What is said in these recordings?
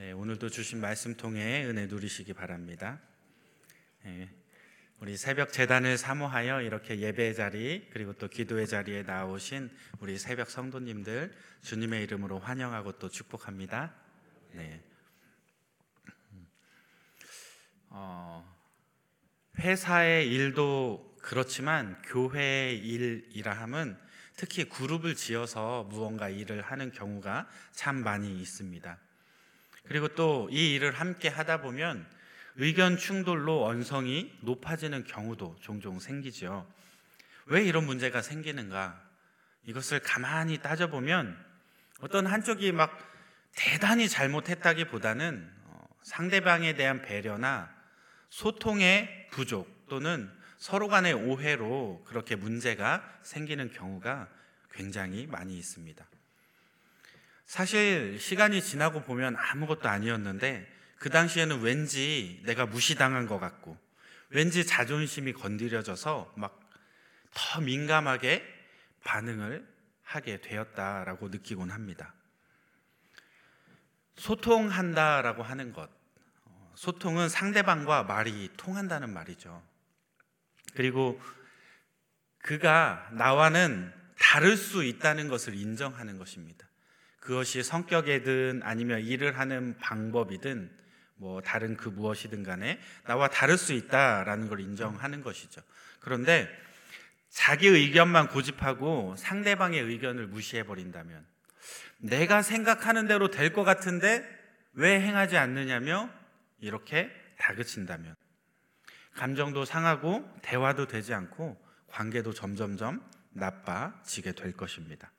네, 오늘도 주신 말씀 통해 은혜 누리시기 바랍니다. 네, 우리 새벽 재단을 사모하여 이렇게 예배의 자리 그리고 또 기도의 자리에 나오신 우리 새벽 성도님들 주님의 이름으로 환영하고 또 축복합니다. 네. 어, 회사의 일도 그렇지만 교회의 일이라 함은 특히 그룹을 지어서 무언가 일을 하는 경우가 참 많이 있습니다. 그리고 또 이 일을 함께 하다 보면 의견 충돌로 언성이 높아지는 경우도 종종 생기죠. 왜 이런 문제가 생기는가? 이것을 가만히 따져보면 어떤 한쪽이 막 대단히 잘못했다기보다는 어, 상대방에 대한 배려나 소통의 부족 또는 서로 간의 오해로 그렇게 문제가 생기는 경우가 굉장히 많이 있습니다. 사실 시간이 지나고 보면 아무것도 아니었는데 그 당시에는 왠지 내가 무시당한 것 같고 왠지 자존심이 건드려져서 막 더 민감하게 반응을 하게 되었다라고 느끼곤 합니다. 소통한다라고 하는 것. 어, 소통은 상대방과 말이 통한다는 말이죠. 그리고 그가 나와는 다를 수 있다는 것을 인정하는 것입니다. 그것이 성격이든 아니면 일을 하는 방법이든 뭐 다른 그 무엇이든 간에 나와 다를 수 있다라는 걸 인정하는 것이죠. 그런데 자기 의견만 고집하고 상대방의 의견을 무시해 버린다면 내가 생각하는 대로 될 것 같은데 왜 행하지 않느냐며 이렇게 다그친다면 감정도 상하고 대화도 되지 않고 관계도 점점점 나빠지게 될 것입니다.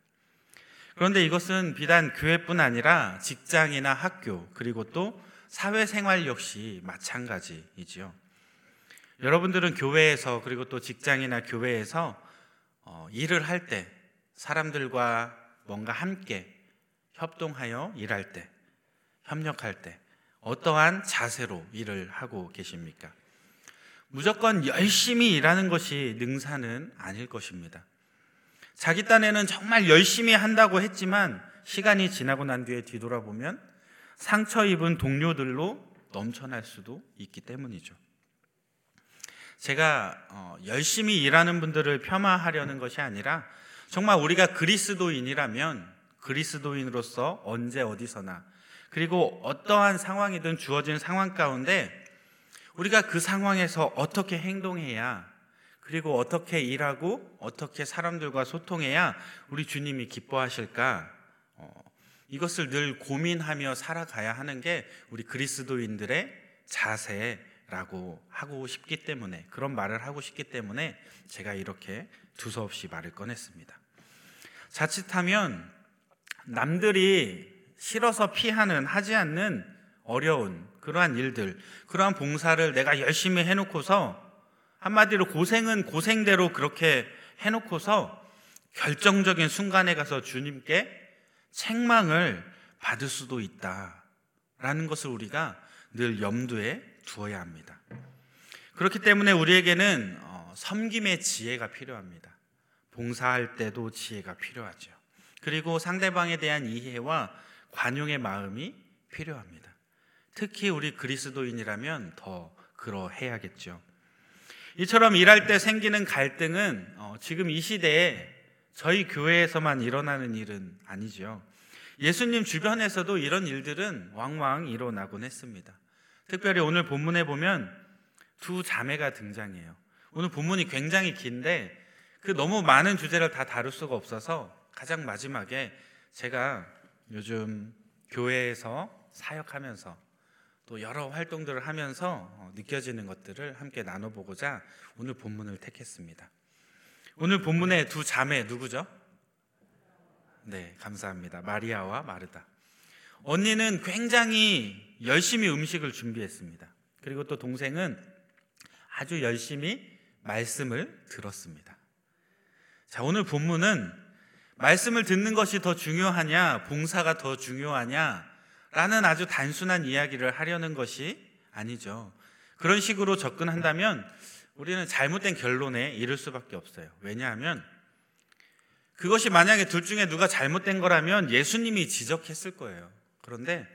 그런데 이것은 비단 교회뿐 아니라 직장이나 학교 그리고 또 사회생활 역시 마찬가지이지요. 여러분들은 교회에서 그리고 또 직장이나 교회에서 어, 일을 할 때 사람들과 뭔가 함께 협동하여 일할 때 협력할 때 어떠한 자세로 일을 하고 계십니까? 무조건 열심히 일하는 것이 능사는 아닐 것입니다. 자기 딴에는 정말 열심히 한다고 했지만 시간이 지나고 난 뒤에 뒤돌아보면 상처 입은 동료들로 넘쳐날 수도 있기 때문이죠. 제가 어, 열심히 일하는 분들을 폄하하려는 것이 아니라 정말 우리가 그리스도인이라면 그리스도인으로서 언제 어디서나 그리고 어떠한 상황이든 주어진 상황 가운데 우리가 그 상황에서 어떻게 행동해야 그리고 어떻게 일하고 어떻게 사람들과 소통해야 우리 주님이 기뻐하실까? 어, 이것을 늘 고민하며 살아가야 하는 게 우리 그리스도인들의 자세라고 하고 싶기 때문에 그런 말을 하고 싶기 때문에 제가 이렇게 두서없이 말을 꺼냈습니다. 자칫하면 남들이 싫어서 피하는 하지 않는 어려운 그러한 일들, 그러한 봉사를 내가 열심히 해놓고서 한마디로 고생은 고생대로 그렇게 해놓고서 결정적인 순간에 가서 주님께 책망을 받을 수도 있다라는 것을 우리가 늘 염두에 두어야 합니다. 그렇기 때문에 우리에게는 어, 섬김의 지혜가 필요합니다. 봉사할 때도 지혜가 필요하죠. 그리고 상대방에 대한 이해와 관용의 마음이 필요합니다. 특히 우리 그리스도인이라면 더 그러해야겠죠. 이처럼 일할 때 생기는 갈등은 어, 지금 이 시대에 저희 교회에서만 일어나는 일은 아니죠. 예수님 주변에서도 이런 일들은 왕왕 일어나곤 했습니다. 특별히 오늘 본문에 보면 두 자매가 등장해요. 오늘 본문이 굉장히 긴데 그 너무 많은 주제를 다 다룰 수가 없어서 가장 마지막에 제가 요즘 교회에서 사역하면서 또 여러 활동들을 하면서 어, 느껴지는 것들을 함께 나눠보고자 오늘 본문을 택했습니다. 오늘 본문의 두 자매 누구죠? 네, 감사합니다. 마리아와 마르다. 언니는 굉장히 열심히 음식을 준비했습니다. 그리고 또 동생은 아주 열심히 말씀을 들었습니다. 자, 오늘 본문은 말씀을 듣는 것이 더 중요하냐, 봉사가 더 중요하냐, 라는 아주 단순한 이야기를 하려는 것이 아니죠. 그런 식으로 접근한다면 우리는 잘못된 결론에 이를 수밖에 없어요. 왜냐하면 그것이 만약에 둘 중에 누가 잘못된 거라면 예수님이 지적했을 거예요. 그런데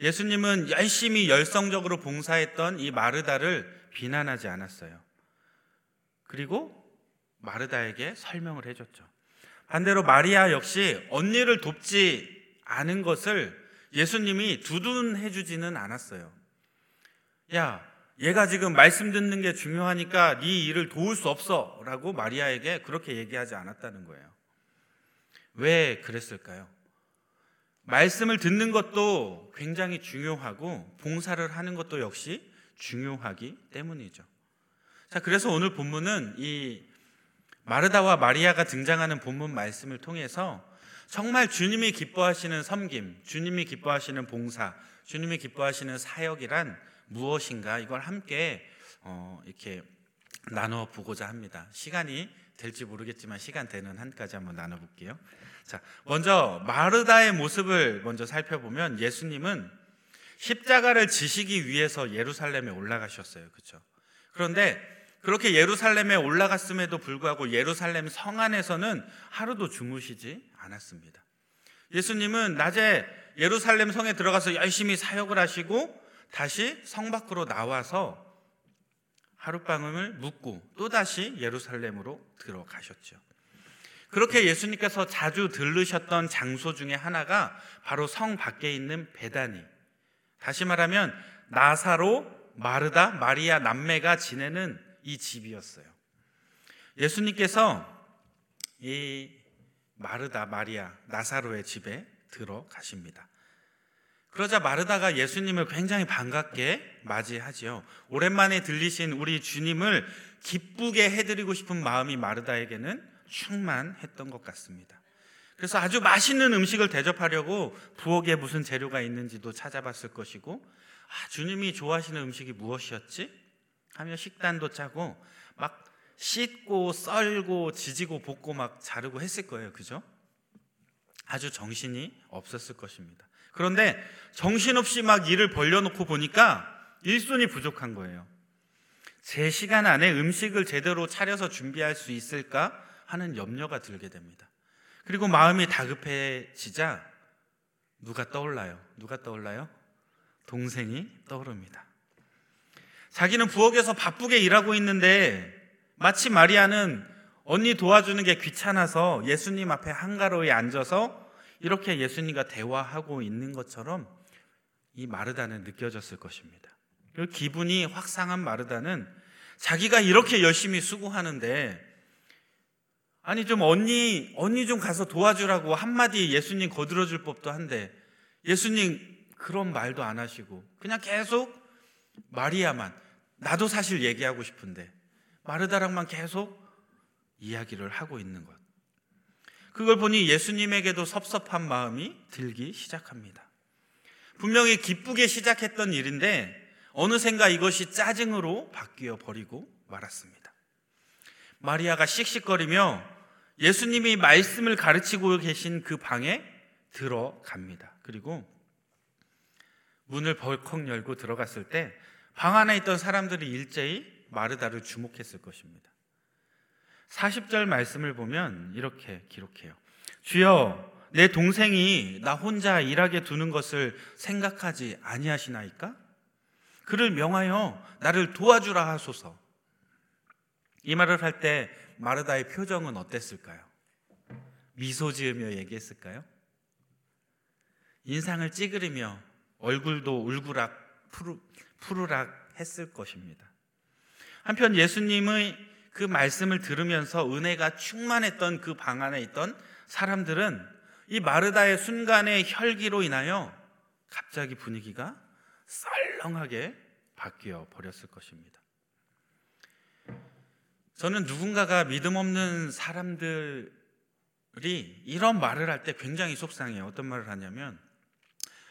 예수님은 열심히 열성적으로 봉사했던 이 마르다를 비난하지 않았어요. 그리고 마르다에게 설명을 해줬죠. 반대로 마리아 역시 언니를 돕지 않은 것을 예수님이 두둔해 주지는 않았어요. 야, 얘가 지금 말씀 듣는 게 중요하니까 네 일을 도울 수 없어라고 마리아에게 그렇게 얘기하지 않았다는 거예요. 왜 그랬을까요? 말씀을 듣는 것도 굉장히 중요하고 봉사를 하는 것도 역시 중요하기 때문이죠. 자, 그래서 오늘 본문은 이 마르다와 마리아가 등장하는 본문 말씀을 통해서 정말 주님이 기뻐하시는 섬김, 주님이 기뻐하시는 봉사, 주님이 기뻐하시는 사역이란 무엇인가 이걸 함께 어, 이렇게 나눠 보고자 합니다. 시간이 될지 모르겠지만 시간 되는 한까지 한번 나눠 볼게요. 자, 먼저 마르다의 모습을 먼저 살펴보면 예수님은 십자가를 지시기 위해서 예루살렘에 올라가셨어요. 그렇죠? 그런데 그렇게 예루살렘에 올라갔음에도 불구하고 예루살렘 성 안에서는 하루도 주무시지 않았습니다. 예수님은 낮에 예루살렘 성에 들어가서 열심히 사역을 하시고 다시 성 밖으로 나와서 하룻밤을 묵고 또다시 예루살렘으로 들어가셨죠. 그렇게 예수님께서 자주 들르셨던 장소 중에 하나가 바로 성 밖에 있는 베다니. 다시 말하면 나사로, 마르다, 마리아 남매가 지내는 이 집이었어요. 예수님께서 이 마르다, 마리아, 나사로의 집에 들어가십니다. 그러자 마르다가 예수님을 굉장히 반갑게 맞이하지요. 오랜만에 들리신 우리 주님을 기쁘게 해드리고 싶은 마음이 마르다에게는 충만했던 것 같습니다. 그래서 아주 맛있는 음식을 대접하려고 부엌에 무슨 재료가 있는지도 찾아봤을 것이고, 아, 주님이 좋아하시는 음식이 무엇이었지? 하며 식단도 짜고, 막 씻고, 썰고, 지지고, 볶고, 막 자르고 했을 거예요. 그죠? 아주 정신이 없었을 것입니다. 그런데 정신없이 막 일을 벌려놓고 보니까 일손이 부족한 거예요. 제 시간 안에 음식을 제대로 차려서 준비할 수 있을까 하는 염려가 들게 됩니다. 그리고 마음이 다급해지자 누가 떠올라요? 누가 떠올라요? 동생이 떠오릅니다. 자기는 부엌에서 바쁘게 일하고 있는데 마치 마리아는 언니 도와주는 게 귀찮아서 예수님 앞에 한가로이 앉아서 이렇게 예수님과 대화하고 있는 것처럼 이 마르다는 느껴졌을 것입니다. 그 기분이 확 상한 마르다는 자기가 이렇게 열심히 수고하는데 아니 좀 언니 언니 좀 가서 도와주라고 한마디 예수님 거들어 줄 법도 한데 예수님 그런 말도 안 하시고 그냥 계속 마리아만 나도 사실 얘기하고 싶은데 마르다랑만 계속 이야기를 하고 있는 것. 그걸 보니 예수님에게도 섭섭한 마음이 들기 시작합니다. 분명히 기쁘게 시작했던 일인데 어느샌가 이것이 짜증으로 바뀌어 버리고 말았습니다. 마리아가 씩씩거리며 예수님이 말씀을 가르치고 계신 그 방에 들어갑니다. 그리고 문을 벌컥 열고 들어갔을 때 방 안에 있던 사람들이 일제히 마르다를 주목했을 것입니다. 40절 말씀을 보면 이렇게 기록해요. 주여, 내 동생이 나 혼자 일하게 두는 것을 생각하지 아니하시나이까? 그를 명하여 나를 도와주라 하소서. 이 말을 할 때 마르다의 표정은 어땠을까요? 미소 지으며 얘기했을까요? 인상을 찌그리며 얼굴도 울그락 푸르, 푸르락 했을 것입니다. 한편 예수님의 그 말씀을 들으면서 은혜가 충만했던 그 방 안에 있던 사람들은 이 마르다의 순간의 혈기로 인하여 갑자기 분위기가 썰렁하게 바뀌어 버렸을 것입니다. 저는 누군가가 믿음 없는 사람들이 이런 말을 할 때 굉장히 속상해요. 어떤 말을 하냐면,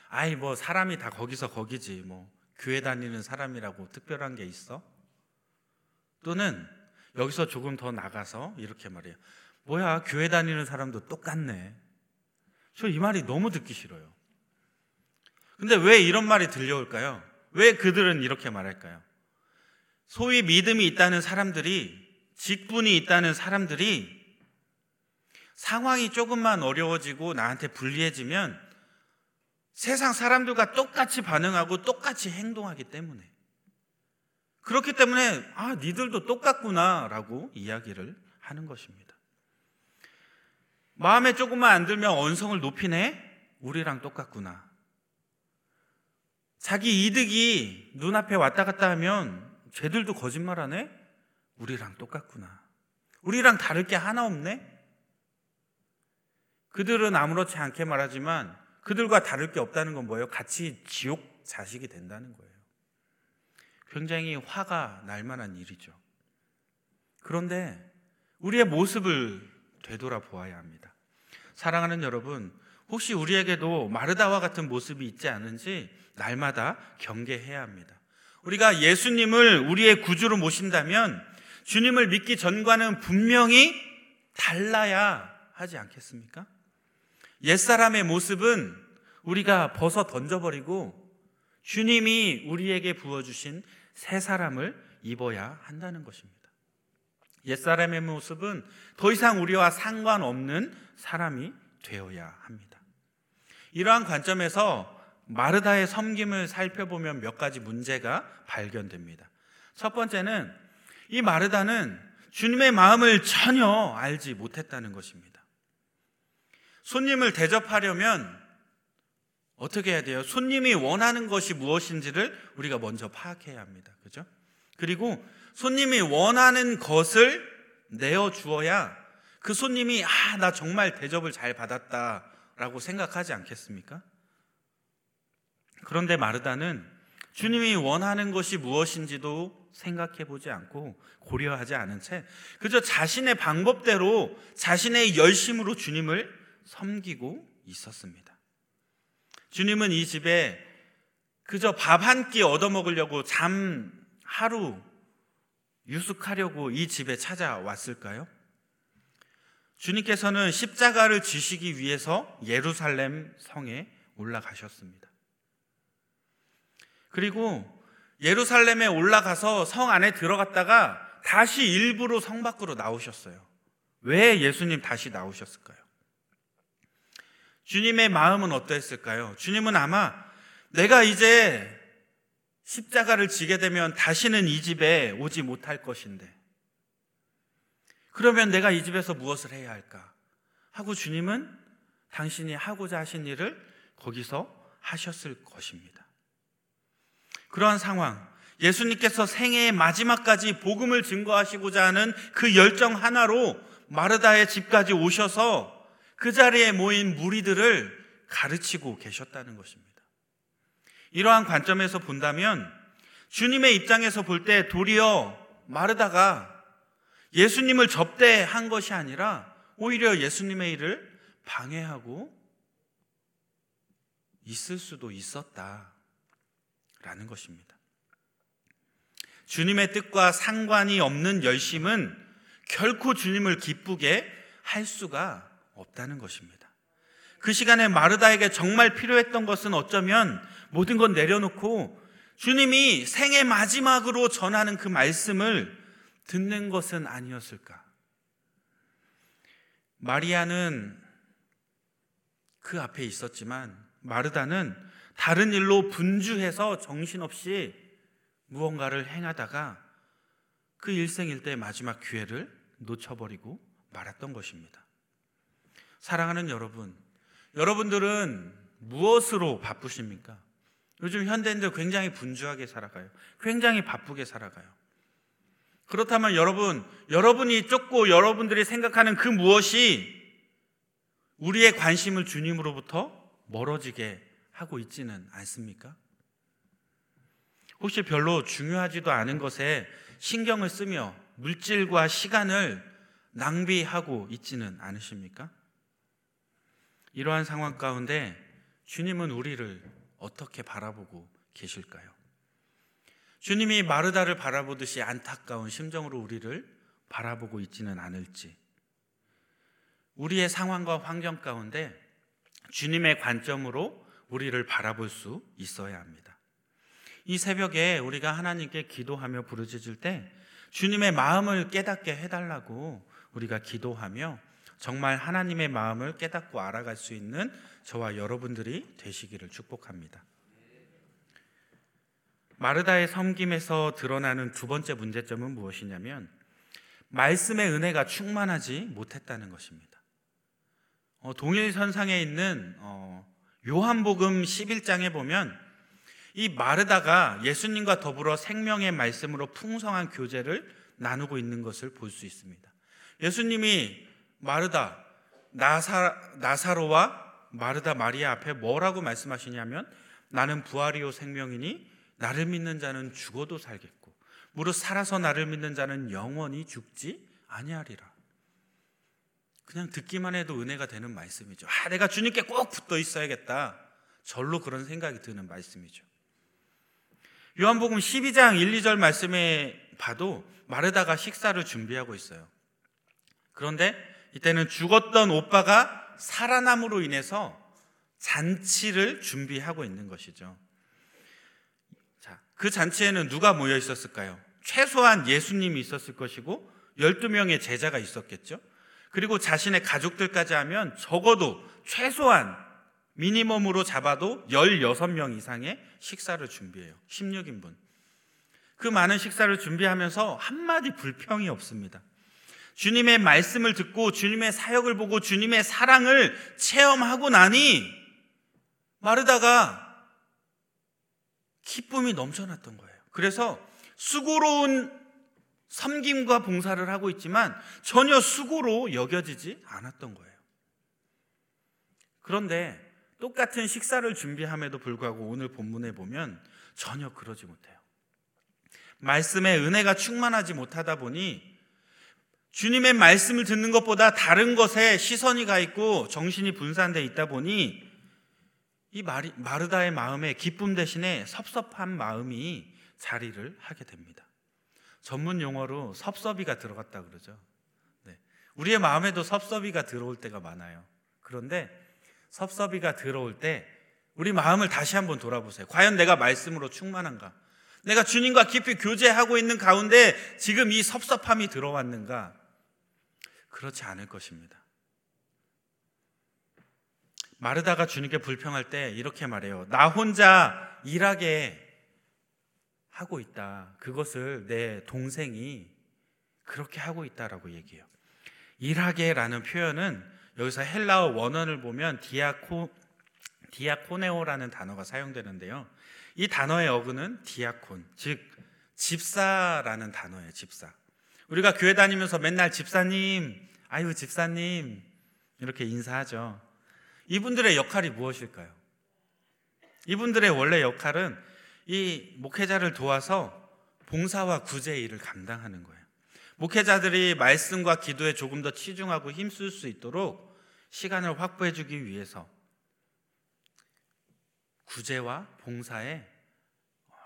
아이, 뭐, 사람이 다 거기서 거기지. 뭐, 교회 다니는 사람이라고 특별한 게 있어? 또는 여기서 조금 더 나가서 이렇게 말해요. 뭐야, 교회 다니는 사람도 똑같네. 저 이 말이 너무 듣기 싫어요. 근데 왜 이런 말이 들려올까요? 왜 그들은 이렇게 말할까요? 소위 믿음이 있다는 사람들이, 직분이 있다는 사람들이 상황이 조금만 어려워지고 나한테 불리해지면 세상 사람들과 똑같이 반응하고 똑같이 행동하기 때문에 그렇기 때문에 아 니들도 똑같구나라고 이야기를 하는 것입니다. 마음에 조금만 안 들면 언성을 높이네 우리랑 똑같구나. 자기 이득이 눈앞에 왔다 갔다 하면 쟤들도 거짓말하네 우리랑 똑같구나. 우리랑 다를 게 하나 없네. 그들은 아무렇지 않게 말하지만 그들과 다를 게 없다는 건 뭐예요? 같이 지옥 자식이 된다는 거예요. 굉장히 화가 날 만한 일이죠. 그런데 우리의 모습을 되돌아 보아야 합니다. 사랑하는 여러분, 혹시 우리에게도 마르다와 같은 모습이 있지 않은지 날마다 경계해야 합니다. 우리가 예수님을 우리의 구주로 모신다면 주님을 믿기 전과는 분명히 달라야 하지 않겠습니까? 옛사람의 모습은 우리가 벗어 던져버리고 주님이 우리에게 부어주신 새 사람을 입어야 한다는 것입니다. 옛사람의 모습은 더 이상 우리와 상관없는 사람이 되어야 합니다. 이러한 관점에서 마르다의 섬김을 살펴보면 몇 가지 문제가 발견됩니다. 첫 번째는 이 마르다는 주님의 마음을 전혀 알지 못했다는 것입니다. 손님을 대접하려면 어떻게 해야 돼요? 손님이 원하는 것이 무엇인지를 우리가 먼저 파악해야 합니다. 그죠? 그리고 손님이 원하는 것을 내어 주어야 그 손님이 아, 나 정말 대접을 잘 받았다라고 생각하지 않겠습니까? 그런데 마르다는 주님이 원하는 것이 무엇인지도 생각해 보지 않고 고려하지 않은 채 그저 자신의 방법대로 자신의 열심으로 주님을 섬기고 있었습니다. 주님은 이 집에 그저 밥 한 끼 얻어먹으려고 잠 하루 유숙하려고 이 집에 찾아왔을까요? 주님께서는 십자가를 지시기 위해서 예루살렘 성에 올라가셨습니다. 그리고 예루살렘에 올라가서 성 안에 들어갔다가 다시 일부러 성 밖으로 나오셨어요. 왜 예수님 다시 나오셨을까요? 주님의 마음은 어떠했을까요? 주님은 아마 내가 이제 십자가를 지게 되면 다시는 이 집에 오지 못할 것인데 그러면 내가 이 집에서 무엇을 해야 할까? 하고 주님은 당신이 하고자 하신 일을 거기서 하셨을 것입니다. 그러한 상황, 예수님께서 생애의 마지막까지 복음을 증거하시고자 하는 그 열정 하나로 마르다의 집까지 오셔서 그 자리에 모인 무리들을 가르치고 계셨다는 것입니다. 이러한 관점에서 본다면 주님의 입장에서 볼 때 도리어 마르다가 예수님을 접대한 것이 아니라 오히려 예수님의 일을 방해하고 있을 수도 있었다라는 것입니다. 주님의 뜻과 상관이 없는 열심은 결코 주님을 기쁘게 할 수가 없다는 것입니다. 그 시간에 마르다에게 정말 필요했던 것은 어쩌면 모든 것 내려놓고 주님이 생애 마지막으로 전하는 그 말씀을 듣는 것은 아니었을까? 마리아는 그 앞에 있었지만 마르다는 다른 일로 분주해서 정신없이 무언가를 행하다가 그 일생일대의 마지막 기회를 놓쳐버리고 말았던 것입니다. 사랑하는 여러분, 여러분들은 무엇으로 바쁘십니까? 요즘 현대인들 굉장히 분주하게 살아가요. 굉장히 바쁘게 살아가요. 그렇다면 여러분, 여러분이 쫓고 여러분들이 생각하는 그 무엇이 우리의 관심을 주님으로부터 멀어지게 하고 있지는 않습니까? 혹시 별로 중요하지도 않은 것에 신경을 쓰며 물질과 시간을 낭비하고 있지는 않으십니까? 이러한 상황 가운데 주님은 우리를 어떻게 바라보고 계실까요? 주님이 마르다를 바라보듯이 안타까운 심정으로 우리를 바라보고 있지는 않을지, 우리의 상황과 환경 가운데 주님의 관점으로 우리를 바라볼 수 있어야 합니다. 이 새벽에 우리가 하나님께 기도하며 부르짖을 때 주님의 마음을 깨닫게 해달라고 우리가 기도하며 정말 하나님의 마음을 깨닫고 알아갈 수 있는 저와 여러분들이 되시기를 축복합니다. 마르다의 섬김에서 드러나는 두 번째 문제점은 무엇이냐면 말씀의 은혜가 충만하지 못했다는 것입니다. 어, 동일선상에 있는 어, 요한복음 11장에 보면 이 마르다가 예수님과 더불어 생명의 말씀으로 풍성한 교제를 나누고 있는 것을 볼 수 있습니다. 예수님이 마르다 나사, 나사로와 마르다 마리아 앞에 뭐라고 말씀하시냐면 나는 부활이요 생명이니 나를 믿는 자는 죽어도 살겠고 무릇 살아서 나를 믿는 자는 영원히 죽지 아니하리라. 그냥 듣기만 해도 은혜가 되는 말씀이죠. 아, 내가 주님께 꼭 붙어 있어야겠다. 절로 그런 생각이 드는 말씀이죠. 요한복음 12장 1, 2절 말씀에 봐도 마르다가 식사를 준비하고 있어요. 그런데 이때는 죽었던 오빠가 살아남으로 인해서 잔치를 준비하고 있는 것이죠. 자, 그 잔치에는 누가 모여 있었을까요? 최소한 예수님이 있었을 것이고 12명의 제자가 있었겠죠. 그리고 자신의 가족들까지 하면 적어도 최소한 미니멈으로 잡아도 16명 이상의 식사를 준비해요. 16인분. 그 많은 식사를 준비하면서 한마디 불평이 없습니다. 주님의 말씀을 듣고 주님의 사역을 보고 주님의 사랑을 체험하고 나니 마르다가 기쁨이 넘쳐났던 거예요. 그래서 수고로운 섬김과 봉사를 하고 있지만 전혀 수고로 여겨지지 않았던 거예요. 그런데 똑같은 식사를 준비함에도 불구하고 오늘 본문에 보면 전혀 그러지 못해요. 말씀의 은혜가 충만하지 못하다 보니 주님의 말씀을 듣는 것보다 다른 것에 시선이 가 있고 정신이 분산돼 있다 보니 이 마르다의 마음에 기쁨 대신에 섭섭한 마음이 자리를 하게 됩니다. 전문 용어로 섭섭이가 들어갔다 그러죠. 네. 우리의 마음에도 섭섭이가 들어올 때가 많아요. 그런데 섭섭이가 들어올 때 우리 마음을 다시 한번 돌아보세요. 과연 내가 말씀으로 충만한가? 내가 주님과 깊이 교제하고 있는 가운데 지금 이 섭섭함이 들어왔는가? 그렇지 않을 것입니다. 마르다가 주님께 불평할 때 이렇게 말해요. 나 혼자 일하게 하고 있다. 그것을 내 동생이 그렇게 하고 있다라고 얘기해요. 일하게라는 표현은 여기서 헬라어 원어를 보면 디아코 디아코네오라는 단어가 사용되는데요. 이 단어의 어근은 디아콘, 즉 집사라는 단어예요. 집사. 우리가 교회 다니면서 맨날 집사님, 아유 집사님 이렇게 인사하죠. 이분들의 역할이 무엇일까요? 이분들의 원래 역할은 이 목회자를 도와서 봉사와 구제 일을 감당하는 거예요. 목회자들이 말씀과 기도에 조금 더 치중하고 힘쓸 수 있도록 시간을 확보해 주기 위해서 구제와 봉사에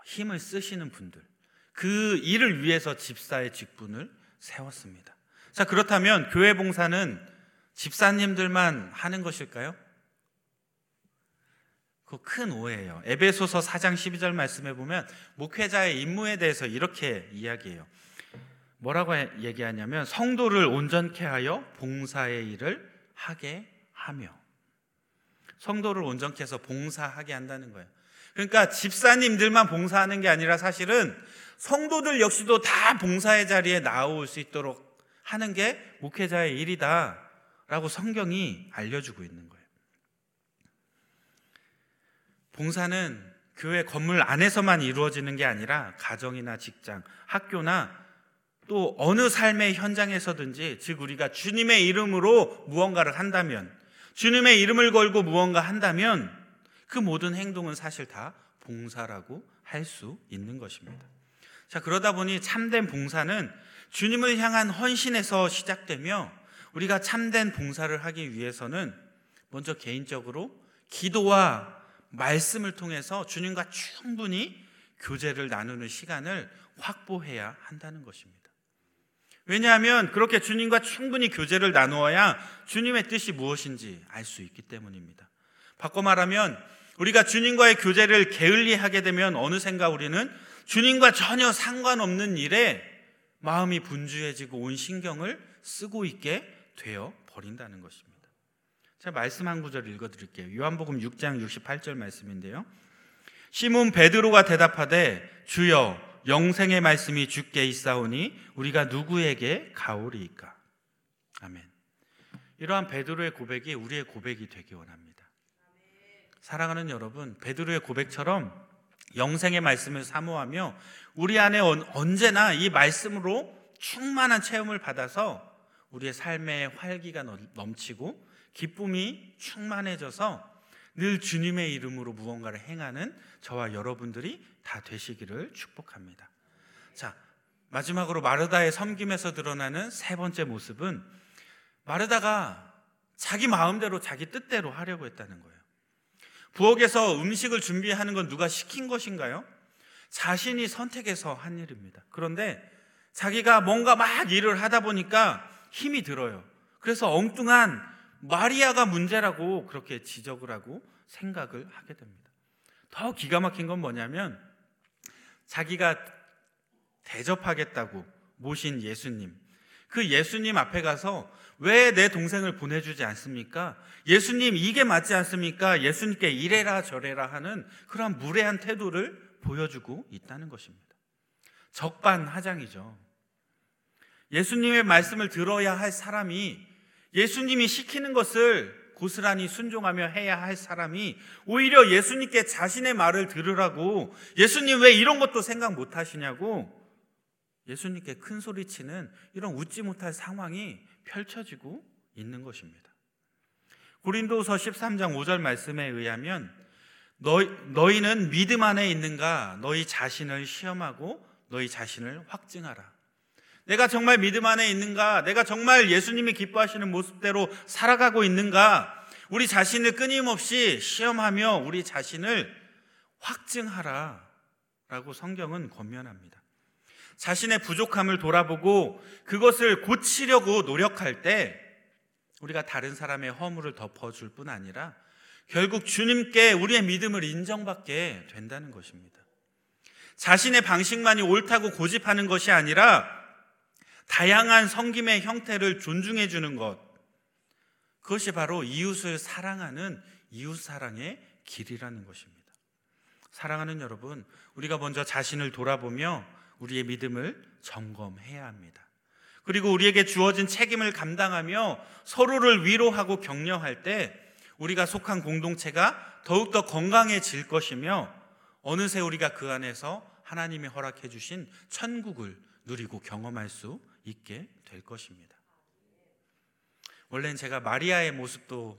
힘을 쓰시는 분들, 그 일을 위해서 집사의 직분을 세웠습니다. 자, 그렇다면 교회 봉사는 집사님들만 하는 것일까요? 그 큰 오해예요. 에베소서 4장 12절 말씀에 보면 목회자의 임무에 대해서 이렇게 이야기해요. 뭐라고 얘기하냐면 성도를 온전케 하여 봉사의 일을 하게 하며 성도를 온전케 해서 봉사하게 한다는 거예요. 그러니까 집사님들만 봉사하는 게 아니라 사실은 성도들 역시도 다 봉사의 자리에 나올 수 있도록 하는 게 목회자의 일이다라고 성경이 알려주고 있는 거예요. 봉사는 교회 건물 안에서만 이루어지는 게 아니라 가정이나 직장, 학교나 또 어느 삶의 현장에서든지 즉 우리가 주님의 이름으로 무언가를 한다면 주님의 이름을 걸고 무언가 한다면 그 모든 행동은 사실 다 봉사라고 할 수 있는 것입니다. 자, 그러다 보니 참된 봉사는 주님을 향한 헌신에서 시작되며 우리가 참된 봉사를 하기 위해서는 먼저 개인적으로 기도와 말씀을 통해서 주님과 충분히 교제를 나누는 시간을 확보해야 한다는 것입니다. 왜냐하면 그렇게 주님과 충분히 교제를 나누어야 주님의 뜻이 무엇인지 알 수 있기 때문입니다. 바꿔 말하면 우리가 주님과의 교제를 게을리 하게 되면 어느샌가 우리는 주님과 전혀 상관없는 일에 마음이 분주해지고 온 신경을 쓰고 있게 되어 버린다는 것입니다. 제가 말씀 한 구절 읽어 드릴게요. 요한복음 6장 68절 말씀인데요. 시몬 베드로가 대답하되 주여 영생의 말씀이 주께 있사오니 우리가 누구에게 가오리이까? 아멘. 이러한 베드로의 고백이 우리의 고백이 되기 원합니다. 사랑하는 여러분, 베드로의 고백처럼 영생의 말씀을 사모하며 우리 안에 언제나 이 말씀으로 충만한 체험을 받아서 우리의 삶의 활기가 넘치고 기쁨이 충만해져서 늘 주님의 이름으로 무언가를 행하는 저와 여러분들이 다 되시기를 축복합니다. 자, 마지막으로 마르다의 섬김에서 드러나는 세 번째 모습은 마르다가 자기 마음대로 자기 뜻대로 하려고 했다는 거예요. 부엌에서 음식을 준비하는 건 누가 시킨 것인가요? 자신이 선택해서 한 일입니다. 그런데 자기가 뭔가 막 일을 하다 보니까 힘이 들어요. 그래서 엉뚱한 마리아가 문제라고 그렇게 지적을 하고 생각을 하게 됩니다. 더 기가 막힌 건 뭐냐면 자기가 대접하겠다고 모신 예수님. 그 예수님 앞에 가서 왜 내 동생을 보내주지 않습니까? 예수님 이게 맞지 않습니까? 예수님께 이래라 저래라 하는 그런 무례한 태도를 보여주고 있다는 것입니다. 적반하장이죠. 예수님의 말씀을 들어야 할 사람이 예수님이 시키는 것을 고스란히 순종하며 해야 할 사람이 오히려 예수님께 자신의 말을 들으라고 예수님 왜 이런 것도 생각 못 하시냐고 예수님께 큰 소리치는 이런 웃지 못할 상황이 펼쳐지고 있는 것입니다. 고린도서 13장 5절 말씀에 의하면 너희, 너희는 믿음 안에 있는가 너희 자신을 시험하고 너희 자신을 확증하라. 내가 정말 믿음 안에 있는가? 내가 정말 예수님이 기뻐하시는 모습대로 살아가고 있는가? 우리 자신을 끊임없이 시험하며 우리 자신을 확증하라. 라고 성경은 권면합니다. 자신의 부족함을 돌아보고 그것을 고치려고 노력할 때 우리가 다른 사람의 허물을 덮어줄 뿐 아니라 결국 주님께 우리의 믿음을 인정받게 된다는 것입니다. 자신의 방식만이 옳다고 고집하는 것이 아니라 다양한 성김의 형태를 존중해 주는 것. 그것이 바로 이웃을 사랑하는 이웃 사랑의 길이라는 것입니다. 사랑하는 여러분, 우리가 먼저 자신을 돌아보며 우리의 믿음을 점검해야 합니다. 그리고 우리에게 주어진 책임을 감당하며 서로를 위로하고 격려할 때 우리가 속한 공동체가 더욱더 건강해질 것이며 어느새 우리가 그 안에서 하나님이 허락해 주신 천국을 누리고 경험할 수 있게 될 것입니다. 원래는 제가 마리아의 모습도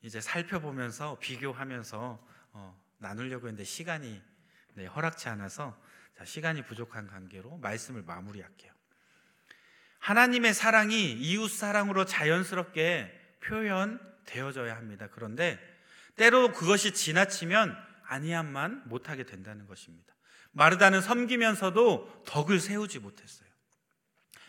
이제 살펴보면서 비교하면서 어, 나누려고 했는데 시간이 네, 허락치 않아서 자, 시간이 부족한 관계로 말씀을 마무리할게요. 하나님의 사랑이 이웃 사랑으로 자연스럽게 표현되어져야 합니다. 그런데 때로 그것이 지나치면 아니함만 못하게 된다는 것입니다. 마르다는 섬기면서도 덕을 세우지 못했어요.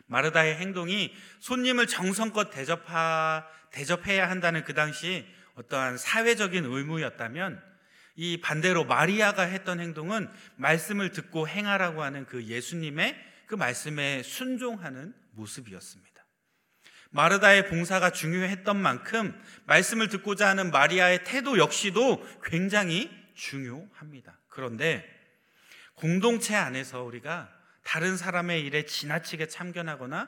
마르다의 행동이 손님을 정성껏 대접하, 대접해야 한다는 그 당시 어떠한 사회적인 의무였다면 이 반대로 마리아가 했던 행동은 말씀을 듣고 행하라고 하는 그 예수님의 그 말씀에 순종하는 모습이었습니다. 마르다의 봉사가 중요했던 만큼 말씀을 듣고자 하는 마리아의 태도 역시도 굉장히 중요합니다. 그런데 공동체 안에서 우리가 다른 사람의 일에 지나치게 참견하거나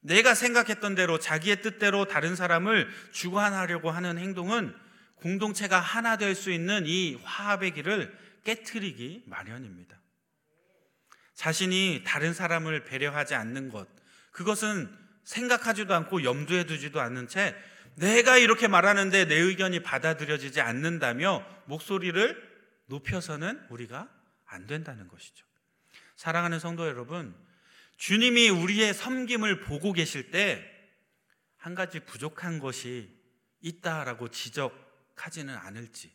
내가 생각했던 대로 자기의 뜻대로 다른 사람을 주관하려고 하는 행동은 공동체가 하나 될 수 있는 이 화합의 길을 깨뜨리기 마련입니다. 자신이 다른 사람을 배려하지 않는 것, 그것은 생각하지도 않고 염두에 두지도 않는 채 내가 이렇게 말하는데 내 의견이 받아들여지지 않는다며 목소리를 높여서는 우리가 안 된다는 것이죠. 사랑하는 성도 여러분, 주님이 우리의 섬김을 보고 계실 때 한 가지 부족한 것이 있다라고 지적 하지는 않을지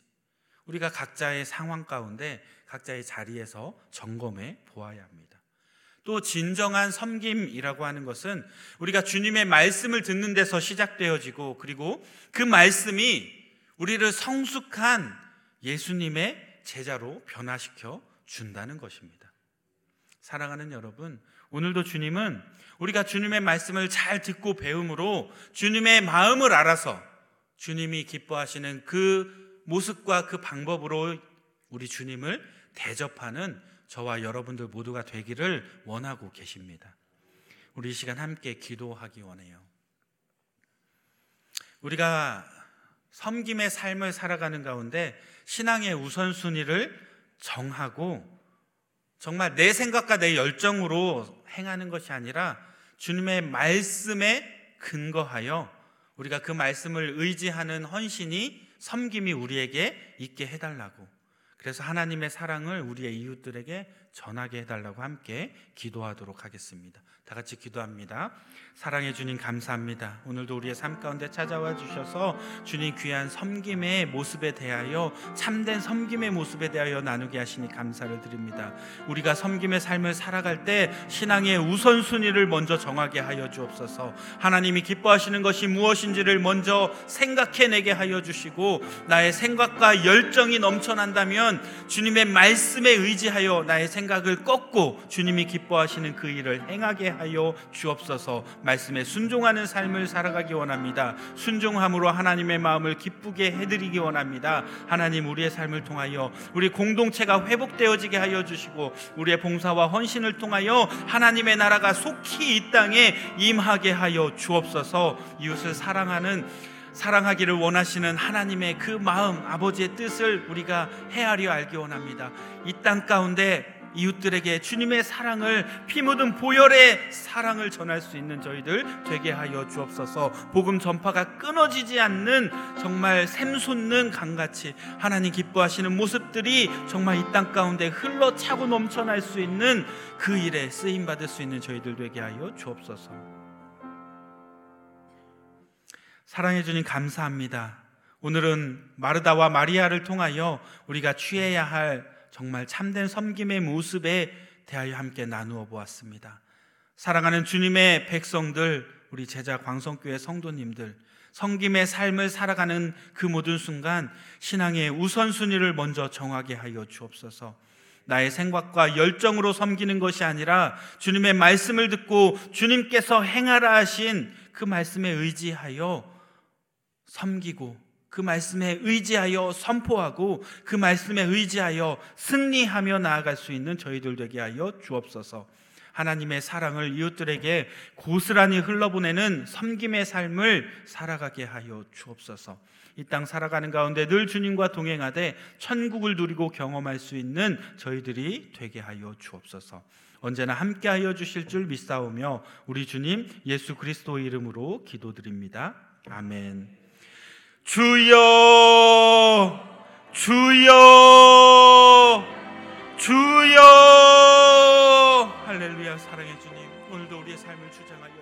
우리가 각자의 상황 가운데 각자의 자리에서 점검해 보아야 합니다. 또 진정한 섬김이라고 하는 것은 우리가 주님의 말씀을 듣는 데서 시작되어지고 그리고 그 말씀이 우리를 성숙한 예수님의 제자로 변화시켜 준다는 것입니다. 사랑하는 여러분, 오늘도 주님은 우리가 주님의 말씀을 잘 듣고 배움으로 주님의 마음을 알아서 주님이 기뻐하시는 그 모습과 그 방법으로 우리 주님을 대접하는 저와 여러분들 모두가 되기를 원하고 계십니다. 우리 이 시간 함께 기도하기 원해요. 우리가 섬김의 삶을 살아가는 가운데 신앙의 우선순위를 정하고 정말 내 생각과 내 열정으로 행하는 것이 아니라 주님의 말씀에 근거하여 우리가 그 말씀을 의지하는 헌신이 섬김이 우리에게 있게 해달라고 그래서 하나님의 사랑을 우리의 이웃들에게 전하게 해달라고 함께 기도하도록 하겠습니다. 다 같이 기도합니다. 사랑해 주님 감사합니다. 오늘도 우리의 삶 가운데 찾아와 주셔서 주님 귀한 섬김의 모습에 대하여 참된 섬김의 모습에 대하여 나누게 하시니 감사를 드립니다. 우리가 섬김의 삶을 살아갈 때 신앙의 우선순위를 먼저 정하게 하여 주옵소서. 하나님이 기뻐하시는 것이 무엇인지를 먼저 생각해내게 하여 주시고 나의 생각과 열정이 넘쳐난다면 주님의 말씀에 의지하여 나의 생각을 꺾고 주님이 기뻐하시는 그 일을 행하게 하여 주옵소서 말씀에 순종하는 삶을 살아가기 원합니다. 순종함으로 하나님의 마음을 기쁘게 해드리기 원합니다. 하나님 우리의 삶을 통하여 우리 공동체가 회복되어지게 하여 주시고 우리의 봉사와 헌신을 통하여 하나님의 나라가 속히 이 땅에 임하게 하여 주옵소서 이웃을 사랑하는 사랑하기를 원하시는 하나님의 그 마음, 아버지의 뜻을 우리가 헤아려 알기 원합니다. 이 땅 가운데 이웃들에게 주님의 사랑을 피 묻은 보혈의 사랑을 전할 수 있는 저희들 되게 하여 주옵소서. 복음 전파가 끊어지지 않는 정말 샘솟는 강같이 하나님 기뻐하시는 모습들이 정말 이 땅 가운데 흘러 차고 넘쳐날 수 있는 그 일에 쓰임 받을 수 있는 저희들 되게 하여 주옵소서. 사랑해 주님 감사합니다. 오늘은 마르다와 마리아를 통하여 우리가 취해야 할 정말 참된 섬김의 모습에 대하여 함께 나누어 보았습니다. 사랑하는 주님의 백성들, 우리 제자 광성교회 성도님들, 섬김의 삶을 살아가는 그 모든 순간 신앙의 우선순위를 먼저 정하게 하여 주옵소서. 나의 생각과 열정으로 섬기는 것이 아니라 주님의 말씀을 듣고 주님께서 행하라 하신 그 말씀에 의지하여 섬기고 그 말씀에 의지하여 선포하고 그 말씀에 의지하여 승리하며 나아갈 수 있는 저희들 되게 하여 주옵소서. 하나님의 사랑을 이웃들에게 고스란히 흘러보내는 섬김의 삶을 살아가게 하여 주옵소서. 이 땅 살아가는 가운데 늘 주님과 동행하되 천국을 누리고 경험할 수 있는 저희들이 되게 하여 주옵소서. 언제나 함께 하여 주실 줄 믿사오며 우리 주님 예수 그리스도 이름으로 기도드립니다. 아멘. 주여 주여 주여. 할렐루야 사랑해 주님. 오늘도 우리의 삶을 주장하여